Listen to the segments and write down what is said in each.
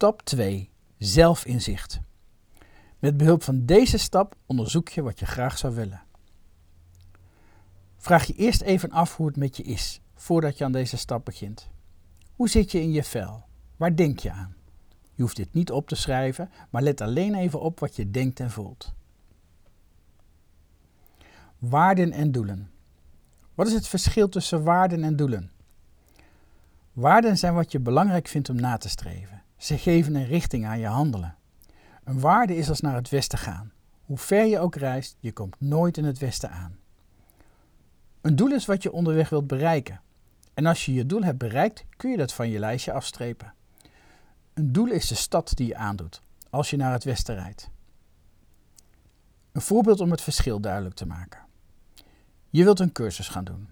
Stap 2. Zelfinzicht. Met behulp van deze stap onderzoek je wat je graag zou willen. Vraag je eerst even af hoe het met je is, voordat je aan deze stap begint. Hoe zit je in je vel? Waar denk je aan? Je hoeft dit niet op te schrijven, maar let alleen even op wat je denkt en voelt. Waarden en doelen. Wat is het verschil tussen waarden en doelen? Waarden zijn wat je belangrijk vindt om na te streven. Ze geven een richting aan je handelen. Een waarde is als naar het westen gaan. Hoe ver je ook reist, je komt nooit in het westen aan. Een doel is wat je onderweg wilt bereiken. En als je je doel hebt bereikt, kun je dat van je lijstje afstrepen. Een doel is de stad die je aandoet als je naar het westen rijdt. Een voorbeeld om het verschil duidelijk te maken. Je wilt een cursus gaan doen.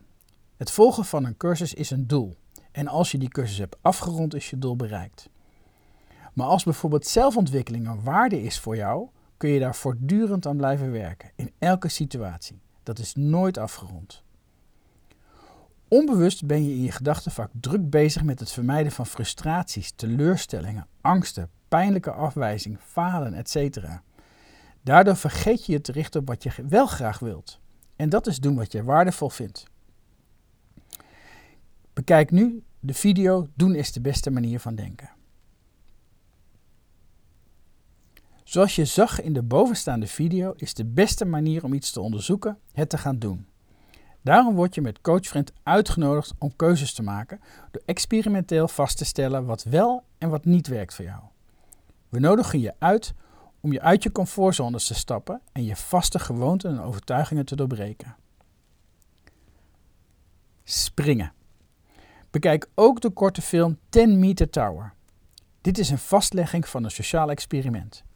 Het volgen van een cursus is een doel. En als je die cursus hebt afgerond, is je doel bereikt. Maar als bijvoorbeeld zelfontwikkeling een waarde is voor jou, kun je daar voortdurend aan blijven werken, in elke situatie. Dat is nooit afgerond. Onbewust ben je in je gedachten vaak druk bezig met het vermijden van frustraties, teleurstellingen, angsten, pijnlijke afwijzing, falen, etc. Daardoor vergeet je je te richten op wat je wel graag wilt. En dat is doen wat je waardevol vindt. Bekijk nu de video Doen is de beste manier van denken. Zoals je zag in de bovenstaande video is de beste manier om iets te onderzoeken het te gaan doen. Daarom word je met CoachFriend uitgenodigd om keuzes te maken door experimenteel vast te stellen wat wel en wat niet werkt voor jou. We nodigen je uit om je uit je comfortzones te stappen en je vaste gewoonten en overtuigingen te doorbreken. Springen. Bekijk ook de korte film 10 Meter Tower. Dit is een vastlegging van een sociaal experiment.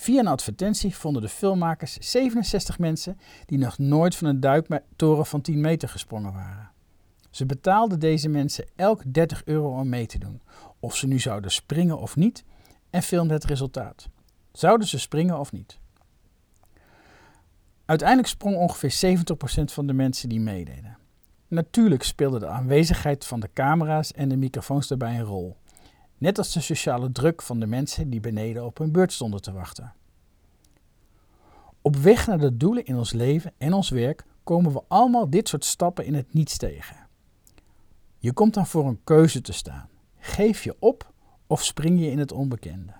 Via een advertentie vonden de filmmakers 67 mensen die nog nooit van een duiktoren van 10 meter gesprongen waren. Ze betaalden deze mensen elk 30 euro om mee te doen, of ze nu zouden springen of niet, en filmden het resultaat. Zouden ze springen of niet? Uiteindelijk sprong ongeveer 70% van de mensen die meededen. Natuurlijk speelde de aanwezigheid van de camera's en de microfoons daarbij een rol. Net als de sociale druk van de mensen die beneden op hun beurt stonden te wachten. Op weg naar de doelen in ons leven en ons werk komen we allemaal dit soort stappen in het niets tegen. Je komt dan voor een keuze te staan. Geef je op of spring je in het onbekende?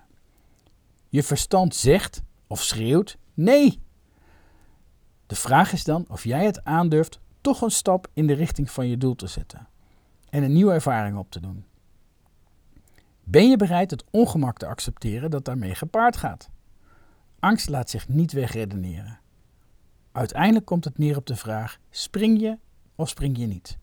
Je verstand zegt of schreeuwt nee. De vraag is dan of jij het aandurft toch een stap in de richting van je doel te zetten en een nieuwe ervaring op te doen. Ben je bereid het ongemak te accepteren dat daarmee gepaard gaat? Angst laat zich niet wegredeneren. Uiteindelijk komt het neer op de vraag: spring je of spring je niet?